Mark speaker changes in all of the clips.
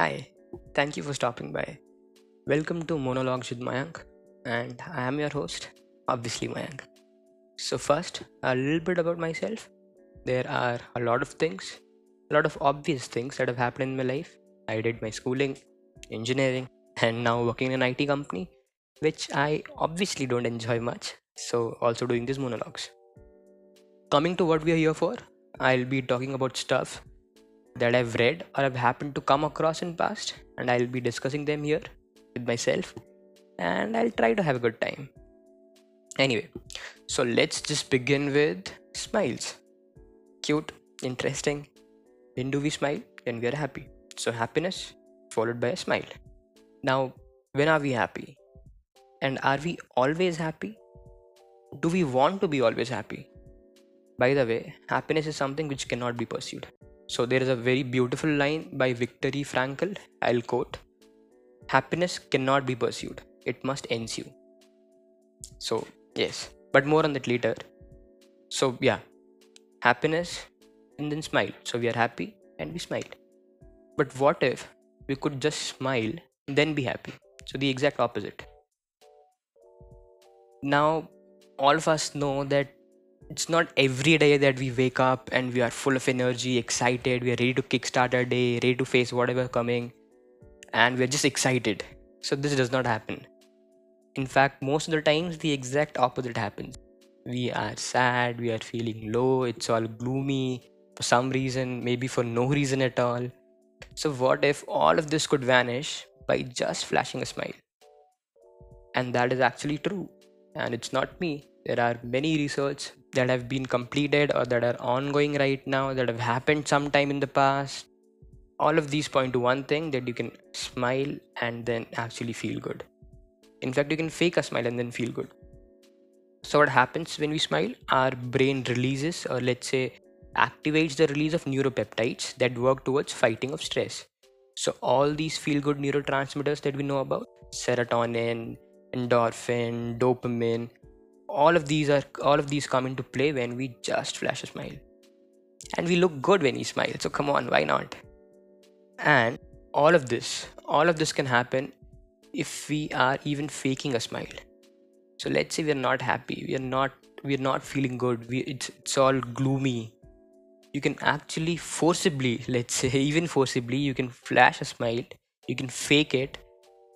Speaker 1: Hi, thank you for stopping by. Welcome to Monologues with Mayank, and I am your host, obviously Mayank. So, first, a little bit about myself. There are a lot of things, a lot of obvious things that have happened in my life. I did my schooling, engineering, and now working in an IT company, which I obviously don't enjoy much. So, also doing these monologues. Coming to what we are here for, I'll be talking about stuff that I've read or have happened to come across in past and I'll be discussing them here with myself and I'll try to have a good time. Anyway, so let's just begin with smiles. Cute, interesting. When do we smile? When we are happy. So happiness followed by a smile. Now, when are we happy? And are we always happy? Do we want to be always happy? By the way, happiness is something which cannot be pursued. So there is a very beautiful line by Viktor. Frankl. I'll quote Happiness cannot be pursued, it must ensue. So, yes, but more on that later. So, yeah, happiness and then smile. So, we are happy and we smile. But what if we could just smile then be happy? So, the exact opposite. Now, all of us know that it's not every day that we wake up and we are full of energy, excited, we are ready to kickstart our day, ready to face whatever coming, and we're just excited. So this does not happen. In fact, most of the times the exact opposite happens. We are sad, we are feeling low, it's all gloomy for some reason, maybe for no reason at all. So what if all of this could vanish by just flashing a smile? And that is actually true. And it's not me. There are many research that have been completed or that are ongoing right now that have happened sometime in the past. All of these point to one thing that you can smile and then actually feel good. In fact you can fake a smile and then feel good. So what happens when we smile? Our brain releases or let's say activates the release of neuropeptides that work towards fighting of stress. So all these feel good neurotransmitters that we know about serotonin endorphin dopamine all of these are all of these come into play when we just flash a smile. And we look good when we smile so come on why not? And all of this all of this can happen if we are even faking a smile. So let's say we're not happy we're not we're not feeling good we, it's, it's all gloomy. You can actually forcibly let's say even forcibly you can flash a smile you can fake it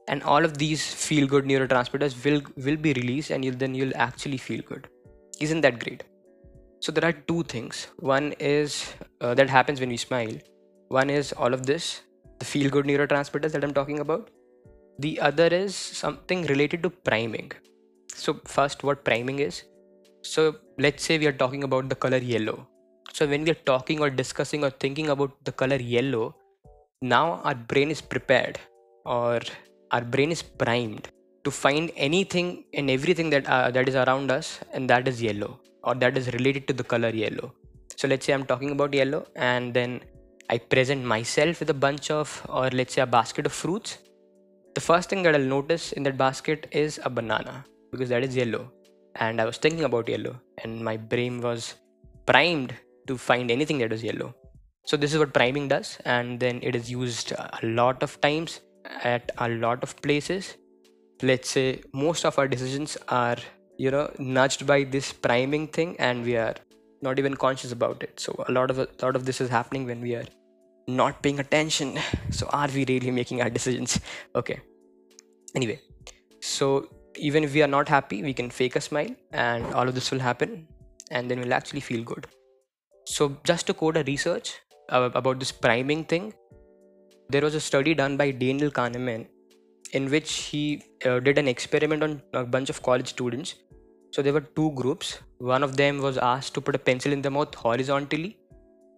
Speaker 1: and all of these feel good neurotransmitters will will be released and you'll, then you'll actually feel good. Isn't that great? So there are two things. One is uh, that happens when we smile. One is all of this the feel good neurotransmitters that i'm talking about. The other is something related to priming. So first what priming is? So let's say we are talking about the color yellow. So when we are talking or discussing or thinking about the color yellow now our brain is prepared or our brain is primed to find anything and everything that uh, that is around us and that is yellow or that is related to the color yellow. So let's say i'm talking about yellow and then i present myself with a bunch of or let's say a basket of fruits. The first thing that i'll notice in that basket is a banana because that is yellow. And i was thinking about yellow and my brain was primed to find anything that is yellow. So this is what priming does and then it is used a lot of times at a lot of places. Let's say most of our decisions are you know nudged by this priming thing and we are not even conscious about it. So a lot of a lot of this is happening when we are not paying attention. So are we really making our decisions? Okay. Anyway so even if we are not happy we can fake a smile and all of this will happen and then we'll actually feel good. So just to quote a research about this priming thing there was a study done by Daniel Kahneman in which he uh, did an experiment on a bunch of college students. So there were two groups. One of them was asked to put a pencil in the mouth horizontally,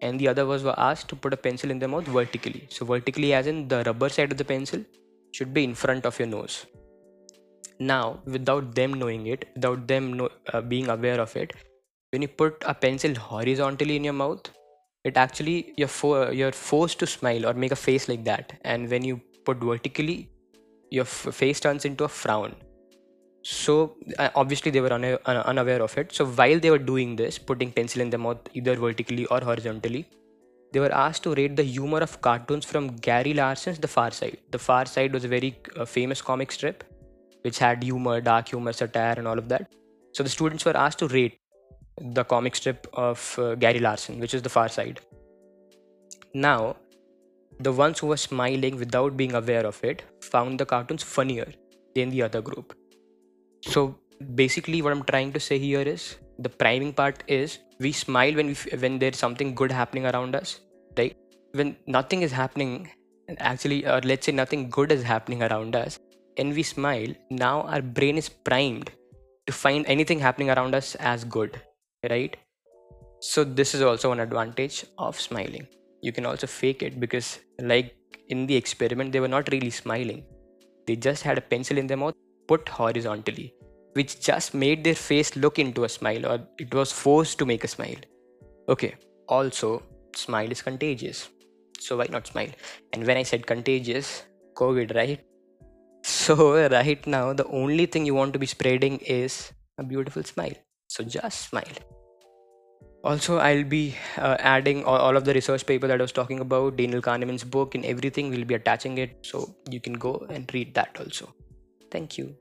Speaker 1: and the other was asked to put a pencil in the mouth vertically. So vertically, as in the rubber side of the pencil, should be in front of your nose. Now, without them knowing it, without them know, uh, being aware of it, when you put a pencil horizontally in your mouth, it actually you're for, you're forced to smile or make a face like that and when you put vertically your f- face turns into a frown so uh, obviously they were una- unaware of it so while they were doing this putting pencil in their mouth either vertically or horizontally they were asked to rate the humor of cartoons from Gary Larson's The Far Side. The Far Side was a very uh, famous comic strip which had humor, dark humor, satire, and all of that. So the students were asked to rate the comic strip of uh, Gary Larson, which is The Far Side. Now, the ones who were smiling without being aware of it found the cartoons funnier than the other group. So basically, what I'm trying to say here is the priming part is we smile when we when there's something good happening around us, right? When nothing is happening, actually, or let's say nothing good is happening around us, and we smile, now our brain is primed to find anything happening around us as good, right? So this is also an advantage of smiling. You can also fake it because, like in the experiment, they were not really smiling. They just had a pencil in their mouth put horizontally, which just made their face look into a smile or it was forced to make a smile. Okay, also, smile is contagious. So why not smile? And when I said contagious, COVID, right? So, right now, the only thing you want to be spreading is a beautiful smile. So, just smile. Also, I'll be uh, adding all, all, of the research paper that I was talking about, Daniel Kahneman's book, and everything. We'll be attaching it so you can go and read that also. Thank you.